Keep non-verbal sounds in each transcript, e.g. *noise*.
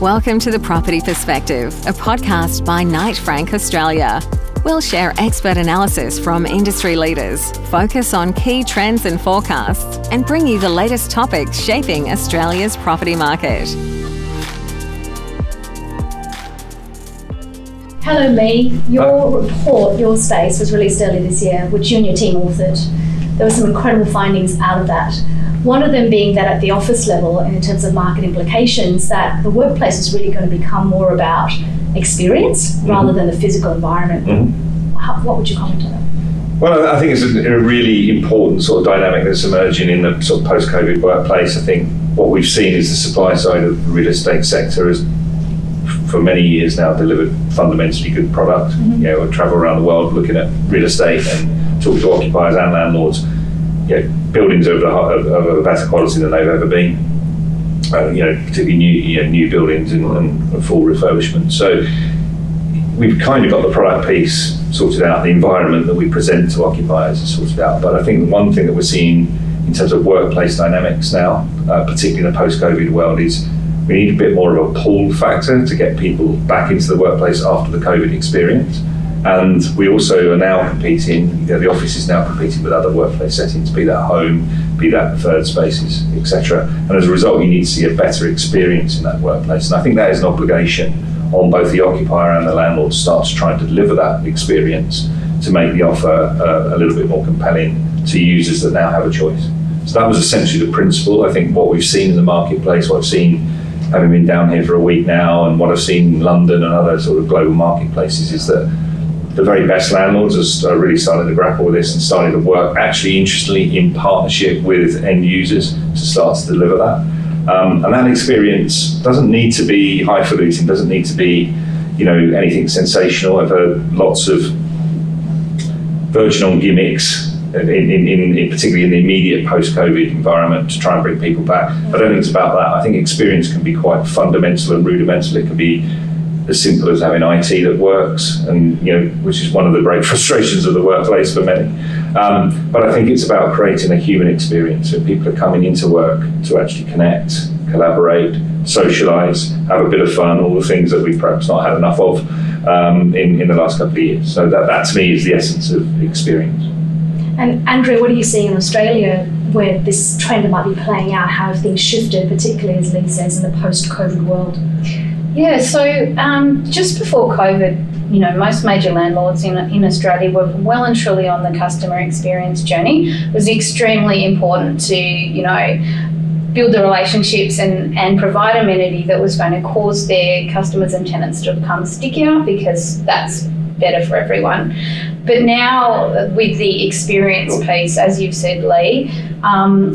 Welcome to The Property Perspective, a podcast by Knight Frank Australia. We'll share expert analysis from industry leaders, focus on key trends and forecasts, and bring you the latest topics shaping Australia's property market. Hello, Lee. Your report, Your Space, was released earlier this year, which you and your team authored. There were some incredible findings out of that. One of them being that at the office level, in terms of market implications, that the workplace is really going to become more about experience mm-hmm. rather than the physical environment. Mm-hmm. How, what would you comment on that? Well, I think it's a, really important sort of dynamic that's emerging in the sort of post-COVID workplace. I think what we've seen is the supply side of the real estate sector has, for many years now, delivered fundamentally good product. Mm-hmm. You know, I travel around the world looking at real estate and talk to occupiers and landlords you know, buildings of, of, a better quality than they've ever been. Uh, you know, particularly new you know, new buildings and, and, full refurbishment. So we've kind of got the product piece sorted out. The environment that we present to occupiers is sorted out. But I think one thing that we're seeing in terms of workplace dynamics now, uh, particularly in the post-COVID world, is we need a bit more of a pull factor to get people back into the workplace after the COVID experience. And we also are now competing, you know, the office is now competing with other workplace settings, be that home, be that preferred spaces, etc. And as a result, you need to see a better experience in that workplace. And I think that is an obligation on both the occupier and the landlord to start to try and deliver that experience to make the offer uh, a little bit more compelling to users that now have a choice. So that was essentially the principle. I think what we've seen in the marketplace, what I've seen having been down here for a week now, and what I've seen in London and other sort of global marketplaces is that the very best landlords are really starting to grapple with this and starting to work actually interestingly in partnership with end users to start to deliver that. Um, and that experience doesn't need to be highfalutin, doesn't need to be, you know, anything sensational. I've heard lots of version on gimmicks, in, in, in, particularly in the immediate post-COVID environment, to try and bring people back. I don't think it's about that. I think experience can be quite fundamental and rudimental. It can be as simple as having IT that works, and you know, which is one of the great *laughs* frustrations of the workplace for many. Um, but I think it's about creating a human experience. So people are coming into work to actually connect, collaborate, socialise, have a bit of fun, all the things that we've perhaps not had enough of um, in, in the last couple of years. So that, that to me is the essence of experience. And Andrea, what are you seeing in Australia where this trend might be playing out? How have things shifted, particularly as Lee says, in the post-COVID world? Yeah, so um, just before COVID, you know, most major landlords in, in Australia were well and truly on the customer experience journey. It was extremely important to, you know, build the relationships and, and provide amenity that was going to cause their customers and tenants to become stickier because that's better for everyone. But now, with the experience piece, as you've said, Lee, um,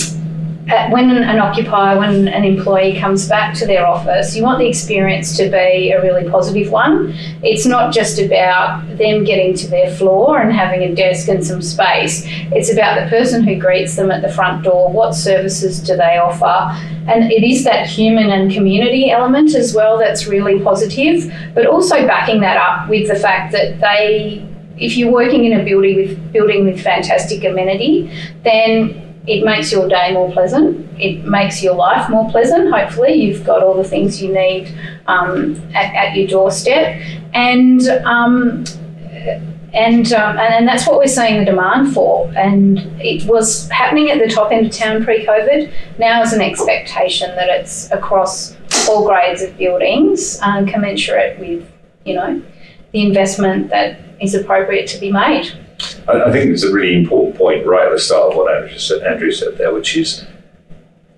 Uh, when an occupier, when an employee comes back to their office, you want the experience to be a really positive one. It's not just about them getting to their floor and having a desk and some space. It's about the person who greets them at the front door. What services do they offer? And it is that human and community element as well that's really positive, but also backing that up with the fact that they if you're working in a building with building with fantastic amenity, then it makes your day more pleasant. It makes your life more pleasant. Hopefully, you've got all the things you need um, at, at, your doorstep, and um, and, um, and that's what we're seeing the demand for. And it was happening at the top end of town pre-COVID. Now is an expectation that it's across all grades of buildings, uh, commensurate with you know the investment that is appropriate to be made. I, I think it's a really important point right at the start of what Andrea said, Andrea said there, which is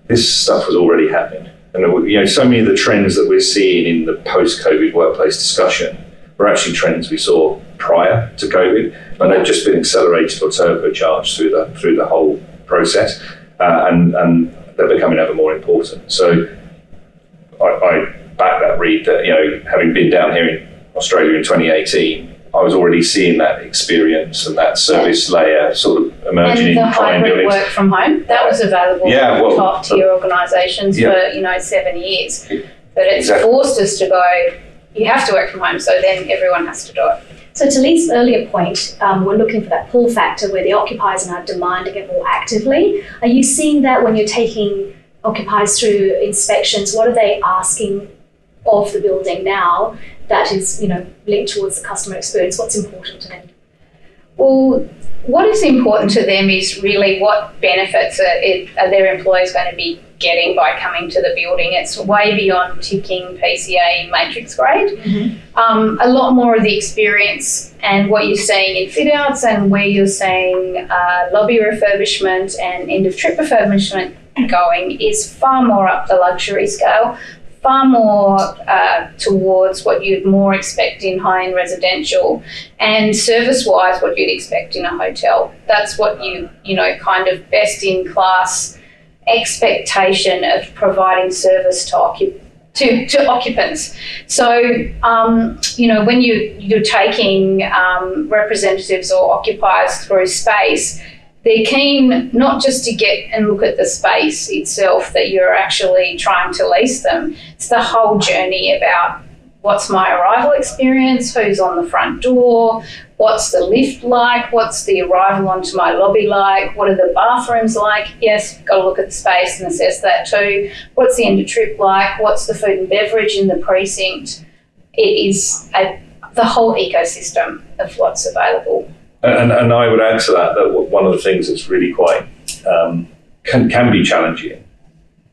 this stuff was already happening. And you know, so many of the trends that we're seeing in the post-COVID workplace discussion were actually trends we saw prior to COVID, but they've just been accelerated or turbocharged through the through the whole process, uh, and and they're becoming ever more important. So I, I back that read that you know, having been down here in Australia in 2018, I was already seeing that experience and that service layer sort of emerging and the hybrid work from home that was available yeah, well, top tier organisations yeah. for you know seven years, but it's exactly. forced us to go. You have to work from home, so then everyone has to do it. So to Lee's earlier point, um, we're looking for that pull factor where the occupiers are now demanding it more actively. Are you seeing that when you're taking occupiers through inspections? What are they asking of the building now that is, you know, linked towards the customer experience? What's important to them? Well, what is important to them is really what benefits are, it, are their employees going to be getting by coming to the building. It's way beyond ticking PCA matrix grade. Mm-hmm. Um, a lot more of the experience and what you're seeing in fit outs and where you're seeing uh, lobby refurbishment and end of trip refurbishment going is far more up the luxury scale far more uh, towards what you'd more expect in high-end residential and service-wise what you'd expect in a hotel that's what you you know kind of best in class expectation of providing service to occup- to, to occupants. So, um, you know, when you, you're taking um, representatives or occupiers through space, they're keen not just to get and look at the space itself that you're actually trying to lease them. It's the whole journey about what's my arrival experience, who's on the front door, what's the lift like, what's the arrival onto my lobby like, what are the bathrooms like. Yes, got to look at the space and assess that too. What's the end of trip like? What's the food and beverage in the precinct? It is a, the whole ecosystem of what's available. And, and I would add to that that one of the things that's really quite um, can, can be challenging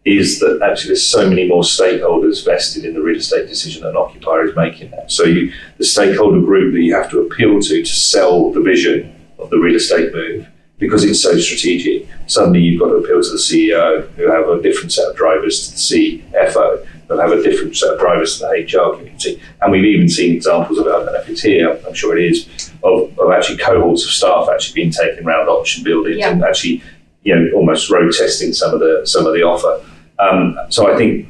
is that actually there's so many more stakeholders vested in the real estate decision an occupier is making now. So you, the stakeholder group that you have to appeal to to sell the vision of the real estate move because it's so strategic. Suddenly you've got to appeal to the CEO who have a different set of drivers to the CFO that have a different set of drivers to the HR community. And we've even seen examples of, I don't know if it's here, I'm sure it is, of, of actually cohorts of staff actually being taken around option buildings yeah. and actually, you know, almost road testing some of the some of the offer. Um, so I think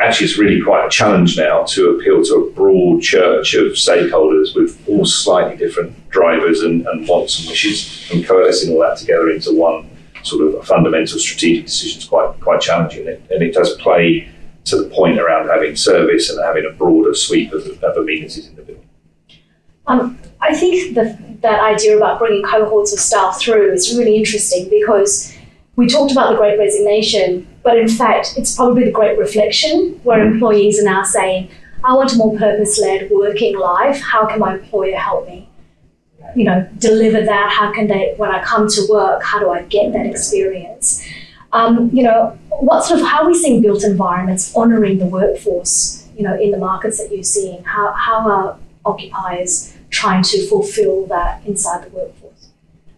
actually it's really quite a challenge now to appeal to a broad church of stakeholders with all slightly different drivers and, and wants and wishes and coalescing all that together into one sort of fundamental strategic decision is quite quite challenging and it, and it does play to the point around having service and having a broader sweep of, of amenities in the building. Um, I think the, that idea about bringing cohorts of staff through is really interesting because we talked about the great resignation, but in fact, it's probably the great reflection where employees are now saying, I want a more purpose led working life. How can my employer help me? You know, deliver that. How can they, when I come to work, how do I get that experience? Um, you know, what sort of how are we seeing built environments honouring the workforce? You know, in the markets that you're seeing, how how are occupiers trying to fulfil that inside the workforce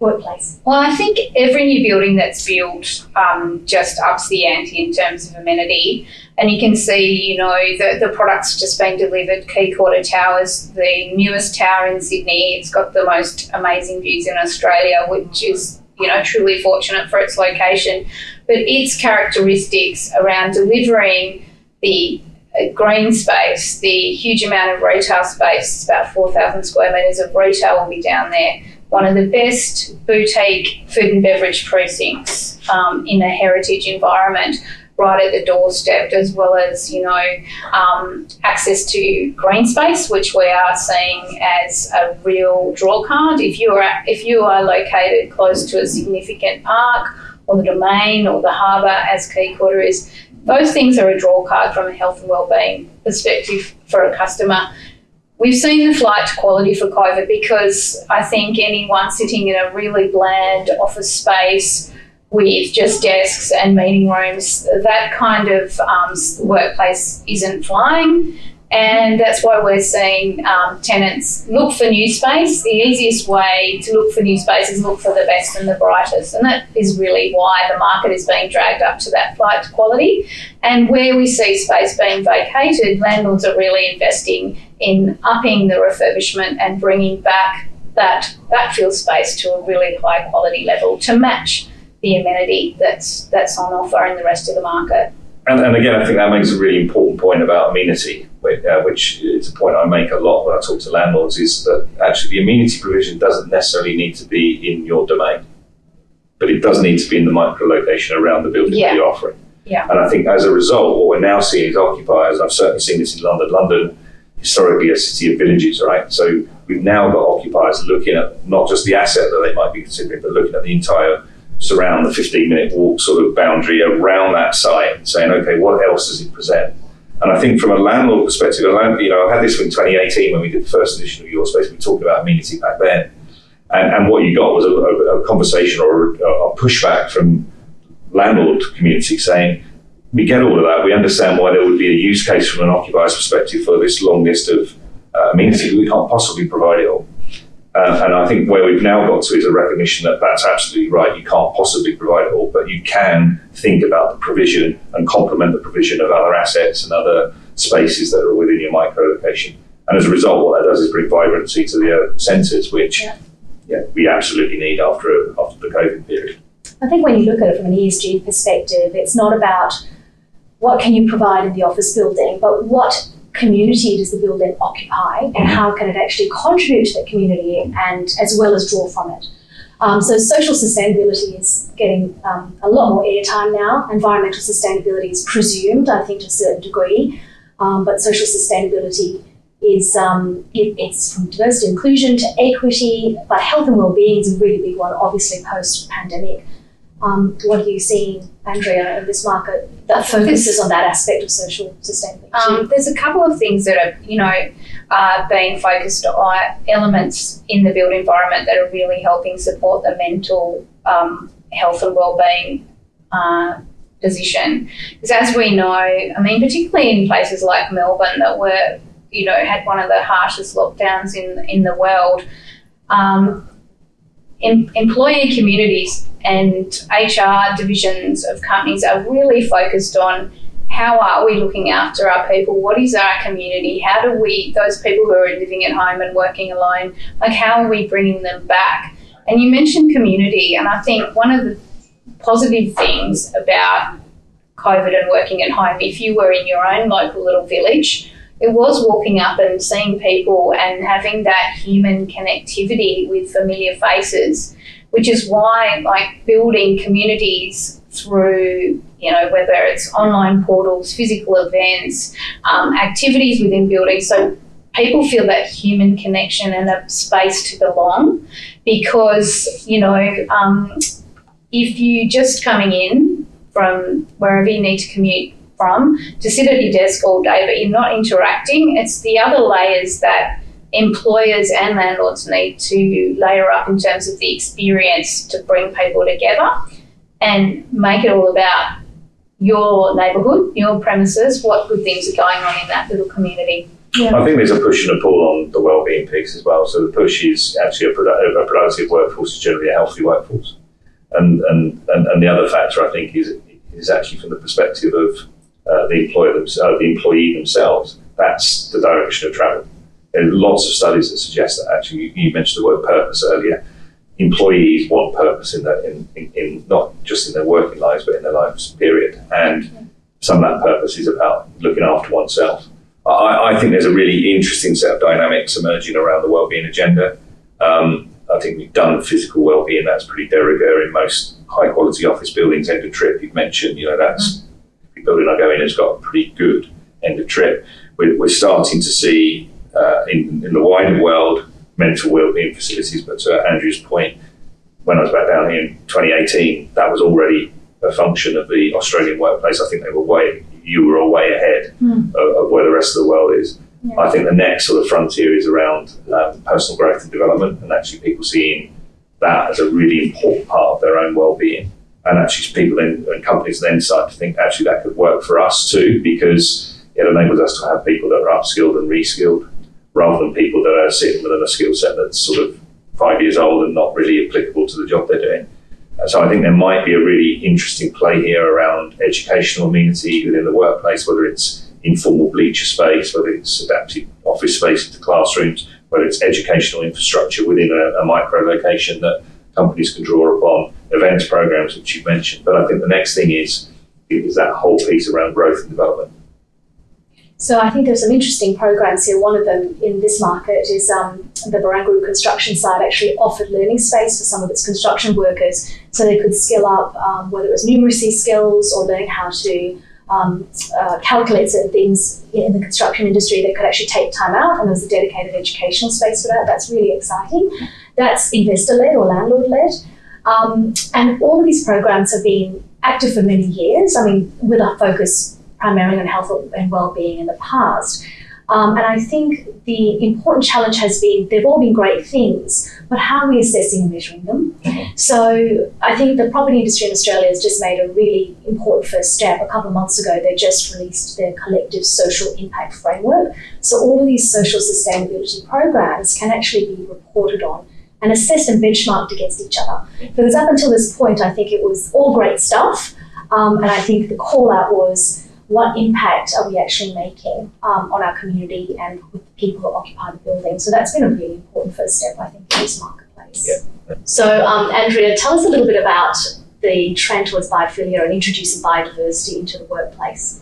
workplace? Well, I think every new building that's built um, just ups the ante in terms of amenity. And you can see, you know, the, the products just being delivered. Quay Quarter Towers, the newest tower in Sydney. It's got the most amazing views in Australia, which is, you know, truly fortunate for its location. But its characteristics around delivering the green space, the huge amount of retail space, about 4,000 square metres of retail will be down there. One of the best boutique food and beverage precincts um, in a heritage environment, right at the doorstep, as well as you know um, access to green space, which we are seeing as a real draw card. If you are if you are located close to a significant park or the domain or the harbour, as Quay Quarter is, those things are a draw card from a health and wellbeing perspective for a customer. We've seen the flight to quality for COVID because I think anyone sitting in a really bland office space with just desks and meeting rooms, that kind of um, workplace isn't flying. And that's why we're seeing um, tenants look for new space. The easiest way to look for new space is look for the best and the brightest. And that is really why the market is being dragged up to that flight to quality. And where we see space being vacated, landlords are really investing in upping the refurbishment and bringing back that backfill space to a really high quality level to match the amenity that's, that's on offer in the rest of the market. And, and again, I think that makes a really important point about amenity uh, which is a point I make a lot when I talk to landlords, is that actually the amenity provision doesn't necessarily need to be in your domain, but it does need to be in the micro location around the building yeah. that you're offering. Yeah. And I think as a result, what we're now seeing is occupiers, I've certainly seen this in London, London historically a city of villages, right? So we've now got occupiers looking at not just the asset that they might be considering, but looking at the entire surround the 15 minute walk sort of boundary around that site saying, okay, what else does it present? And I think from a landlord perspective, a land, you know, I had this in 2018 when we did the first edition of Your Space. We talked about amenity back then, and, and what you got was a, a, a conversation or a, a pushback from landlord community saying, we get all of that. We understand why there would be a use case from an occupier's perspective for this long list of uh, amenities. We can't possibly provide it all. Uh, and I think where we've now got to is a recognition that that's absolutely right. You can't possibly provide it all, but you can think about the provision and complement the provision of other assets and other spaces that are within your micro location. And as a result, what that does is bring vibrancy to the urban centres, which yeah. yeah. we absolutely need after after the COVID period. I think when you look at it from an ESG perspective, it's not about what can you provide in the office building, but what community does the building occupy and how can it actually contribute to the community and as well as draw from it. Um, so social sustainability is getting um, a lot more airtime now. Environmental sustainability is presumed, I think, to a certain degree, um, but social sustainability is um, it, it's from diversity inclusion to equity, but health and well-being is a really big one, obviously post-pandemic. Um, what are you seeing, Andrea, in this market that focuses on that aspect of social sustainability? Um, there's a couple of things that are, you know, uh, being focused on elements in the built environment that are really helping support the mental um, health and well-being uh, position. Because as we know, I mean, particularly in places like Melbourne that were, you know, had one of the harshest lockdowns in in the world. Um, em- employee communities and HR divisions of companies are really focused on how are we looking after our people? What is our community? How do we, those people who are living at home and working alone, like how are we bringing them back? And you mentioned community, and I think one of the positive things about COVID and working at home, if you were in your own local little village, it was walking up and seeing people and having that human connectivity with familiar faces which is why like building communities through you know whether it's online portals physical events um, activities within buildings so people feel that human connection and a space to belong because you know um, if you just coming in from wherever you need to commute from to sit at your desk all day but you're not interacting it's the other layers that employers and landlords need to layer up in terms of the experience to bring people together and make it all about your neighbourhood, your premises, what good things are going on in that little community. Yeah. I think there's a push and a pull on the wellbeing piece as well. So the push is actually a, produ- a productive workforce is generally a healthy workforce, and, and and and the other factor I think is is actually from the perspective of uh, the employer themselves, uh, the employee themselves. That's the direction of travel. There are lots of studies that suggest that actually, you mentioned the word purpose earlier. Employees want purpose in, that, in, in, in not just in their working lives, but in their lives, period. And some of that purpose is about looking after oneself. I, I think there's a really interesting set of dynamics emerging around the wellbeing agenda. Um, I think we've done physical well-being. That's pretty de rigueur in most high-quality office buildings. End of trip, you've mentioned. You know, that's mm-hmm. Building I go in has got a pretty good end of trip. We're, we're starting to see uh, in, in the wider world, mental wellbeing facilities. But to Andrea's point, when I was back down here in 2018, that was already a function of the Australian workplace. I think they were way, you were way ahead mm. of, of, where the rest of the world is. Yeah. I think the next sort of frontier is around um, personal growth and development, and actually people seeing that as a really important part of their own well-being. And actually, people then, and companies then start to think actually that could work for us too, because it enables us to have people that are upskilled and reskilled rather than people that are sitting within a skill set that's sort of five years old and not really applicable to the job they're doing. Uh, so I think there might be a really interesting play here around educational amenity within the workplace, whether it's informal bleacher space, whether it's adapted office space into classrooms, whether it's educational infrastructure within a, a micro location that companies can draw upon, events programs, which you've mentioned. But I think the next thing is is that whole piece around growth and development. So I think there's some interesting programs here. One of them in this market is um, the Barangaroo construction site actually offered learning space for some of its construction workers so they could skill up, um, whether it was numeracy skills or learning how to um, uh, calculate certain things in the construction industry that could actually take time out, and there's a dedicated educational space for that. That's really exciting. That's investor led or landlord led. Um, and all of these programs have been active for many years. I mean, with a focus primarily on health and well-being in the past. Um, and I think the important challenge has been they've all been great things, but how are we assessing and measuring them? Mm-hmm. So I think the property industry in Australia has just made a really important first step. A couple of months ago, they just released their collective social impact framework. So all of these social sustainability programs can actually be reported on and assessed and benchmarked against each other. Because up until this point, I think it was all great stuff. Um, and I think the call out was what impact are we actually making um, on our community and with the people who occupy the building. So that's been a really important first step, I think, in this marketplace. Yeah. So, um, Andrea, tell us a little bit about the trend towards biophilia and introducing biodiversity into the workplace.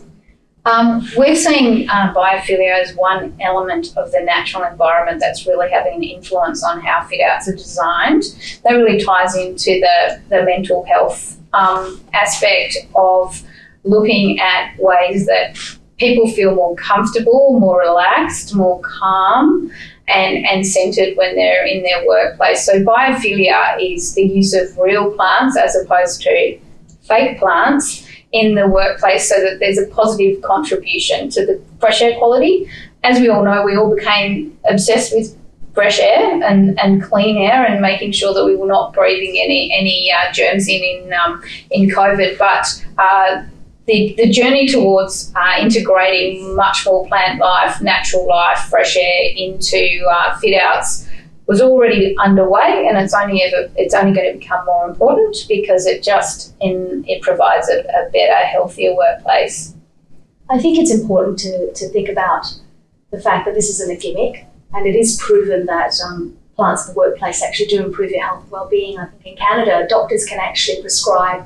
Um, we're seeing uh, biophilia as one element of the natural environment that's really having an influence on how fit outs are designed. That really ties into the, the mental health um, aspect of looking at ways that people feel more comfortable, more relaxed, more calm, and, and centered when they're in their workplace. So, biophilia is the use of real plants as opposed to fake plants in the workplace so that there's a positive contribution to the fresh air quality. As we all know, we all became obsessed with fresh air and, and clean air and making sure that we were not breathing any any uh, germs in in um, in COVID. But uh, the, the journey towards uh, integrating much more plant life, natural life, fresh air into uh, fit outs was already underway, and it's only ever it's only going to become more important because it just in it provides a, a better, healthier workplace. I think it's important to, to think about the fact that this isn't a gimmick, and it is proven that um, plants in the workplace actually do improve your health and well-being. I think in Canada, doctors can actually prescribe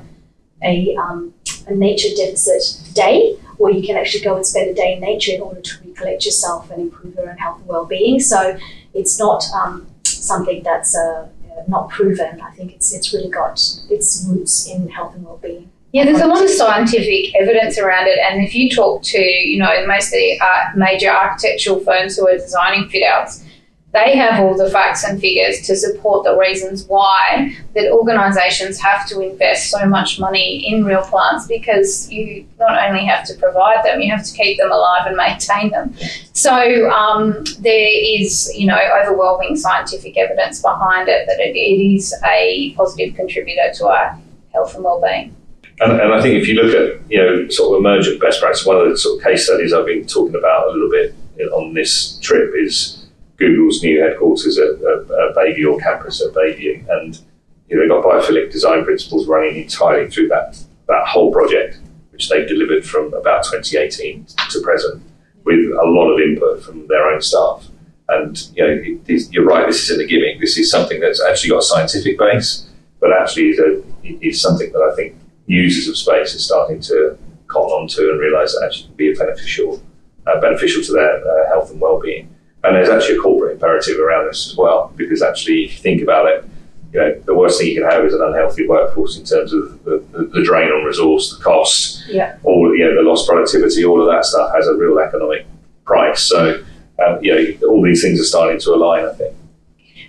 a, um, a nature deficit day where you can actually go and spend a day in nature in order to recollect yourself and improve your own health and well-being. So it's not um, something that's uh, not proven. I think it's it's really got its roots in health and well-being. Yeah, there's a lot of scientific evidence around it, and if you talk to you know most of the uh, major architectural firms who are designing fit outs, they have all the facts and figures to support the reasons why that organisations have to invest so much money in real plants because you not only have to provide them, you have to keep them alive and maintain them. So um, there is, you know, overwhelming scientific evidence behind it that it, it is a positive contributor to our health and well-being. And, and, I think if you look at you know sort of emergent best practice, one of the sort of case studies I've been talking about a little bit on this trip is Google's new headquarters at, at, at Bayview or campus at Bayview, and you know, they've got biophilic design principles running entirely through that that whole project, which they've delivered from about 2018 to present, with a lot of input from their own staff. And you know, you're right. This isn't a gimmick. This is something that's actually got a scientific base, but actually is, a, is something that I think users of space are starting to cotton onto and realise that actually can be beneficial, uh, beneficial to their uh, health and well-being. And there's actually a corporate imperative around this as well, because actually, if you think about it, you know, the worst thing you can have is an unhealthy workforce in terms of the, the, the drain on resource, the cost, yeah. all you know, the lost productivity, all of that stuff has a real economic price. So, um, you know, all these things are starting to align, I think.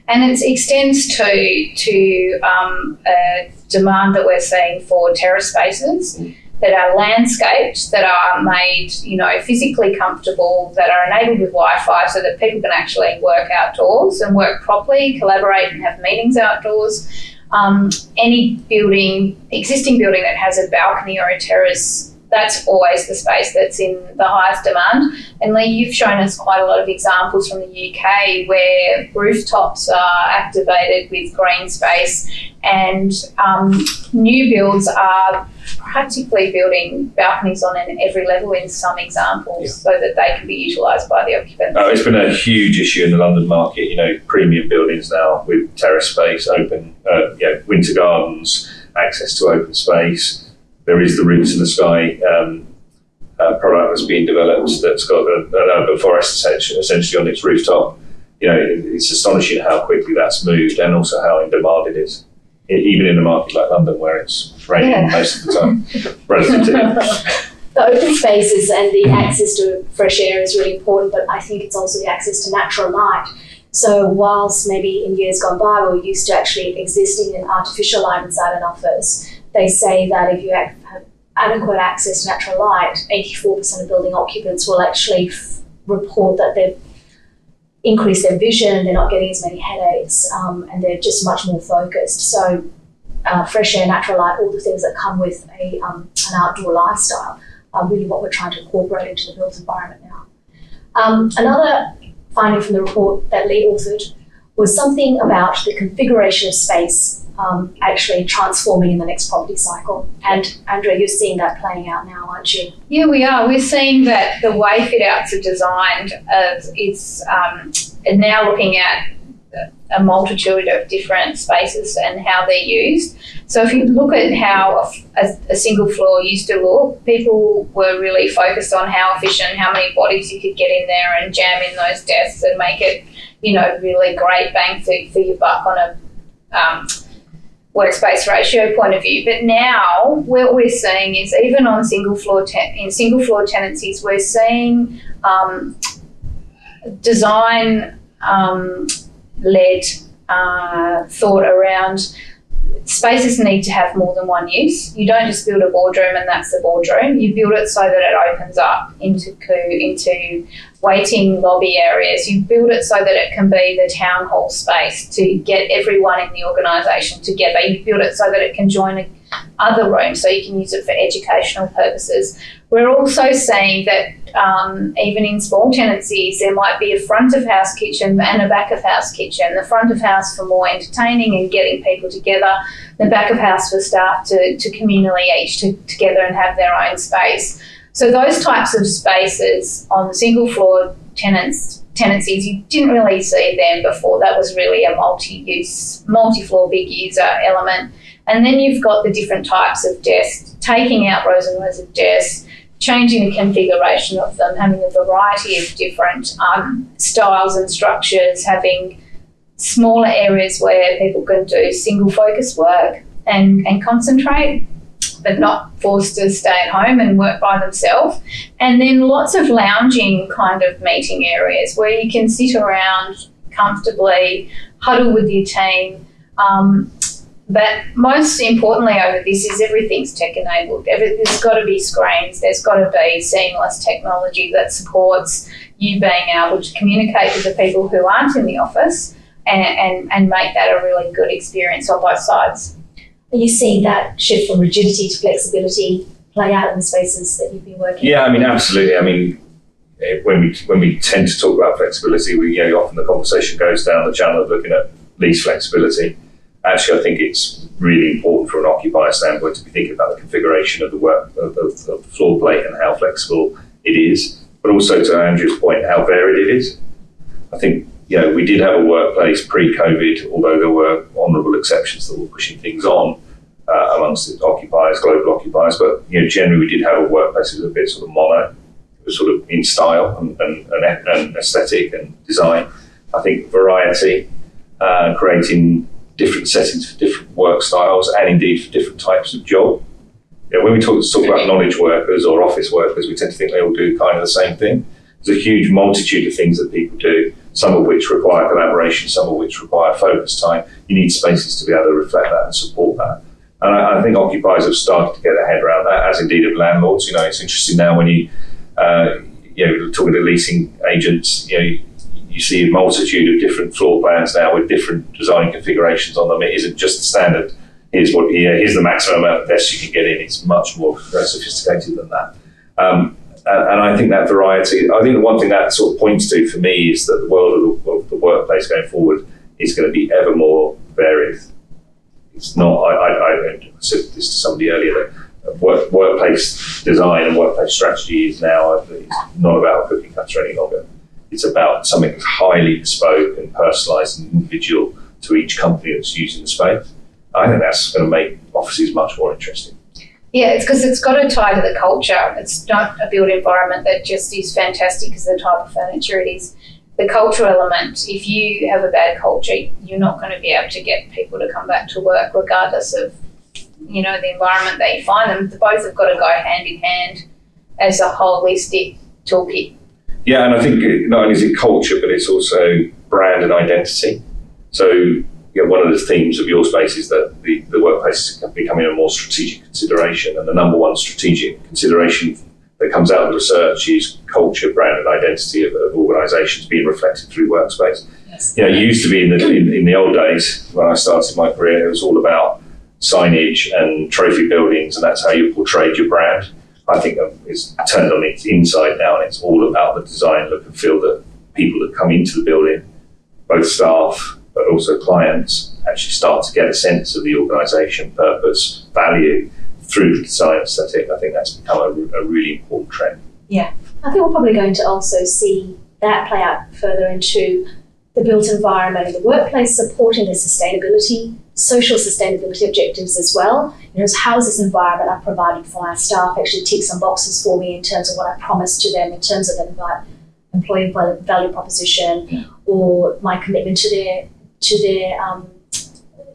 And it extends to to um, a demand that we're seeing for terrace spaces. Mm that are landscaped, that are made, you know, physically comfortable, that are enabled with Wi-Fi, so that people can actually work outdoors and work properly, collaborate, and have meetings outdoors. Um, any building, existing building that has a balcony or a terrace, that's always the space that's in the highest demand. And Lee, you've shown us quite a lot of examples from the UK where rooftops are activated with green space, and um, new builds are practically building balconies on every level in some examples yeah. so that they can be utilised by the occupants. Oh, it's been a huge issue in the London market. You know, premium buildings now with terrace space, open, uh, you know, winter gardens, access to open space. There is the Roots in the Sky um, uh, product that's being developed that's got a, an urban forest essentially on its rooftop. You know, it's astonishing how quickly that's moved and also how in demand it is even in a market like London where it's raining yeah. most of the time, relative to *laughs* the open spaces and the access to fresh air is really important, but I think it's also the access to natural light. So whilst maybe in years gone by we were used to actually existing in artificial light inside an office, they say that if you have adequate access to natural light, 84% of building occupants will actually f- report that they've increased their vision, they're not getting as many headaches, um, and they're just much more focused. So, uh, fresh air, natural light, all the things that come with a, um, an outdoor lifestyle are really what we're trying to incorporate into the built environment now. Um, another finding from the report that Lee authored was something about the configuration of space um, actually transforming in the next property cycle. And Andrea, you're seeing that playing out now, aren't you? Yeah, we are. We're seeing that the way fit outs are designed is um, now looking at a multitude of different spaces and how they're used. So if you look at how a, a, single floor used to look, people were really focused on how efficient, how many bodies you could get in there and jam in those desks and make it, you know, really great bang for, for your buck on a um, workspace ratio point of view. But now what we're seeing is even on single floor te- in single floor tenancies, we're seeing um, design um, led uh, thought around spaces need to have more than one use. You don't just build a boardroom and that's the boardroom. You build it so that it opens up into into waiting lobby areas. You build it so that it can be the town hall space to get everyone in the organisation together. You build it so that it can join other rooms so you can use it for educational purposes. We're also seeing that um, even in small tenancies, there might be a front of house kitchen and a back of house kitchen. The front of house for more entertaining and getting people together, the back of house for staff to, to communally eat to, together and have their own space. So those types of spaces on single floor tenants tenancies, you didn't really see them before. That was really a multi-use, multi-floor big user element. And then you've got the different types of desks, taking out rows and rows of desks, changing the configuration of them, having a variety of different um, styles and structures, having smaller areas where people can do single focus work and, and concentrate, but not forced to stay at home and work by themselves. And then lots of lounging kind of meeting areas where you can sit around comfortably, huddle with your team. Um, but most importantly over this is everything's tech enabled. there's got to be screens, there's got to be seamless technology that supports you being able to communicate with the people who aren't in the office and, and, and make that a really good experience on both sides. Are you seeing that shift from rigidity to flexibility play out in the spaces that you've been working in? Yeah, I mean, absolutely. I mean, eh, when we when we tend to talk about flexibility, we you know often the conversation goes down the channel of looking at lease flexibility actually, I think it's really important from an occupier standpoint to be thinking about the configuration of the work of, of, of the floor plate and how flexible it is, but also to Andrea's point, how varied it is. I think you know we did have a workplace pre-COVID, although there were honourable exceptions that were pushing things on uh, amongst the occupiers, global occupiers. But you know, generally we did have a workplace that was a bit sort of mono, sort of in style and, and, and, and aesthetic and design. I think variety, uh, creating different settings for different work styles and indeed for different types of job. Know, when we talk, talk about knowledge workers or office workers, we tend to think they all do kind of the same thing. There's a huge multitude of things that people do, some of which require collaboration, some of which require focus time. You need spaces to be able to reflect that and support that. And I, I think occupiers have started to get their head around that, as indeed have landlords. You know, it's interesting now when you, uh, you know, talking to leasing agents, you know, you see a multitude of different floor plans now with different design configurations on them. It isn't just the standard. Here's what here. Here's the maximum amount of desks you can get in. It's much more sophisticated than that. Um, and, and, I think that variety. I think the one thing that sort of points to for me is that the world of the, workplace going forward is going to be ever more varied. It's not. I, I, I said this to somebody earlier that work, workplace design and workplace strategy is now not about cookie cutter any longer it's about something that's highly bespoke and personalised and individual to each company that's using the space. I think that's going to make offices much more interesting. Yeah, it's because it's got to tie to the culture. It's not a built environment that just is fantastic because the type of furniture it is. The cultural element, if you have a bad culture, you're not going to be able to get people to come back to work regardless of, you know, the environment that you find them. Both have got to go hand in hand as a holistic toolkit. Yeah, and I think not only is it culture, but it's also brand and identity. So, you know, one of the themes of your space is that the, the workplace is becoming a more strategic consideration, and the number one strategic consideration that comes out of the research is culture, brand, and identity of, of organisations being reflected through workspace. Yes. You know, it used to be in the in, in the old days when I started my career, it was all about signage and trophy buildings, and that's how you portrayed your brand. I think it's turned on its inside now, and it's all about the design, look, and feel that people that come into the building, both staff but also clients, actually start to get a sense of the organisation, purpose, value through the design aesthetic. I think that's become a, a really important trend. Yeah, I think we're probably going to also see that play out further into the built environment and the workplace supporting the sustainability, social sustainability objectives as well. You know, how is this environment I'm providing for my staff actually tick some boxes for me in terms of what I promised to them in terms of an employee value proposition yeah. or my commitment to their to their um,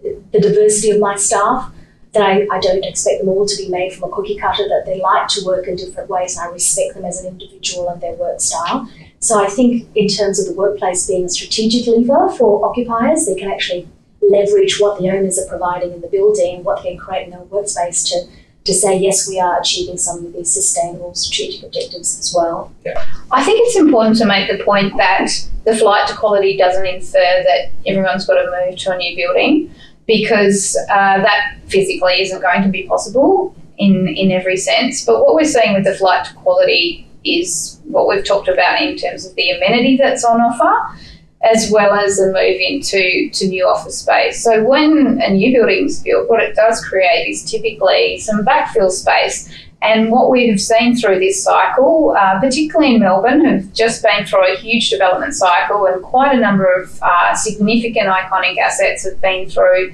the diversity of my staff. That I, I don't expect them all to be made from a cookie cutter. That they like to work in different ways, and I respect them as an individual and their work style. So I think in terms of the workplace being a strategic lever for occupiers, they can actually leverage what the owners are providing in the building, what they can create in their workspace to to say yes, we are achieving some of these sustainable strategic objectives as well. Yeah. I think it's important to make the point that the flight to quality doesn't infer that everyone's got to move to a new building because uh, that physically isn't going to be possible in in every sense. But what we're seeing with the flight to quality is what we've talked about in terms of the amenity that's on offer as well as a move into to new office space. So when a new building is built, what it does create is typically some backfill space. And what we have seen through this cycle, uh, particularly in Melbourne, who've just been through a huge development cycle, and quite a number of uh, significant iconic assets have been through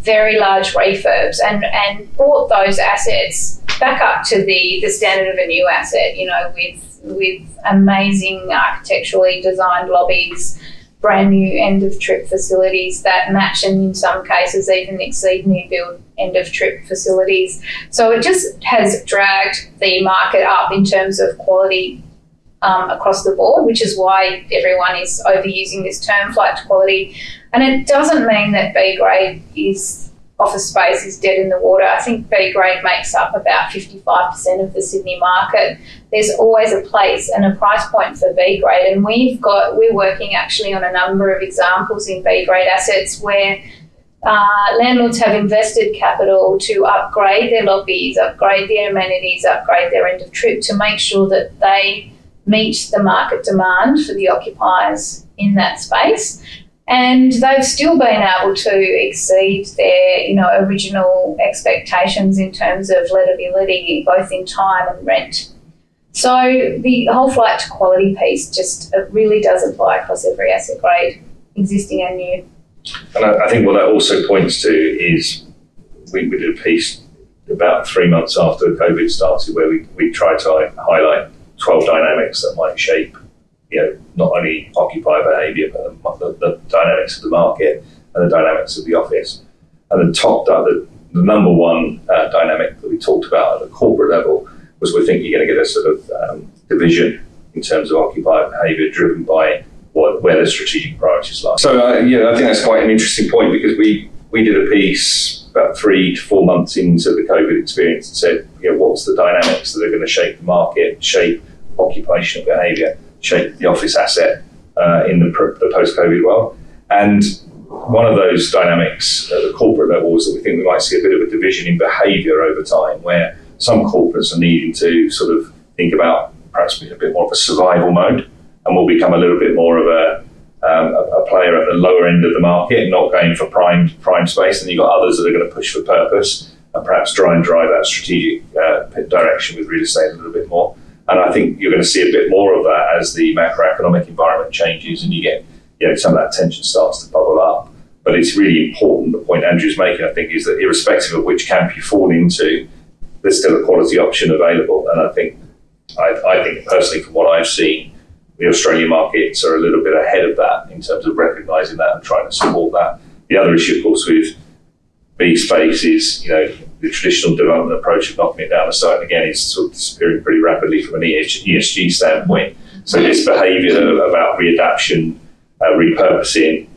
very large refurbs and, and brought those assets back up to the, the standard of a new asset, you know, with with amazing architecturally designed lobbies, brand new end of trip facilities that match and in some cases even exceed new build end of trip facilities. So it just has dragged the market up in terms of quality um, across the board, which is why everyone is overusing this term flight to quality. And it doesn't mean that B grade is office space is dead in the water. I think B grade makes up about 55% of the Sydney market. There's always a place and a price point for B grade, and we've got we're working actually on a number of examples in B grade assets where uh, landlords have invested capital to upgrade their lobbies, upgrade their amenities, upgrade their end of trip to make sure that they meet the market demand for the occupiers in that space. And they've still been able to exceed their you know original expectations in terms of lettability both in time and rent so the whole flight to quality piece just really does apply across every asset grade existing and new and I, I think what that also points to is we, we did a piece about three months after covid started where we, we tried to highlight 12 dynamics that might shape you know, not only occupier behaviour, but the, the, dynamics of the market and the dynamics of the office. And the top, the, the number one uh, dynamic that we talked about at the corporate level was we think you're going to get a sort of um, division in terms of occupier behaviour driven by what, where the strategic priorities lie. So, uh, yeah, I think that's quite an interesting point because we, we did a piece about three to four months into the COVID experience and said, you know, what's the dynamics that are going to shape the market, shape occupational behaviour? shape the office asset uh, in the, the post-COVID world. And one of those dynamics at the corporate level is that we think we might see a bit of a division in behaviour over time, where some corporates are needing to sort of think about perhaps being a bit more of a survival mode, and will become a little bit more of a um, a, player at the lower end of the market, not going for prime prime space. And you've got others that are going to push for purpose and perhaps try and drive that strategic uh, direction with real estate a little bit more. And I think you're going to see a bit more of that as the macroeconomic environment changes and you get, you know, some of that tension starts to bubble up. But it's really important. The point Andrea's making, I think, is that irrespective of which camp you fall into, there's still a quality option available. And I think, I, I think personally, from what I've seen, the Australian markets are a little bit ahead of that in terms of recognising that and trying to support that. The other issue, of course, with B space is, you know, the traditional development approach of knocking it down a site again is sort of disappearing pretty rapidly from an ESG standpoint. So this behaviour about readaptation, uh, repurposing,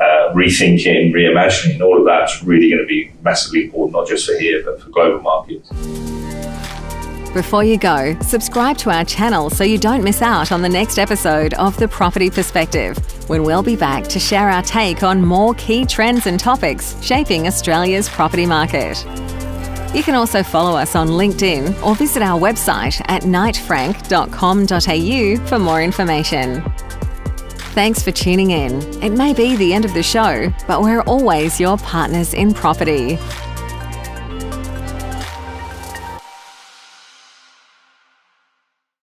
uh, rethinking, reimagining, all of that's really going to be massively important, not just for here, but for global markets. Before you go, subscribe to our channel so you don't miss out on the next episode of The Property Perspective, when we'll be back to share our take on more key trends and topics shaping Australia's property market. You can also follow us on LinkedIn or visit our website at knightfrank.com.au for more information. Thanks for tuning in. It may be the end of the show, but we're always your partners in property.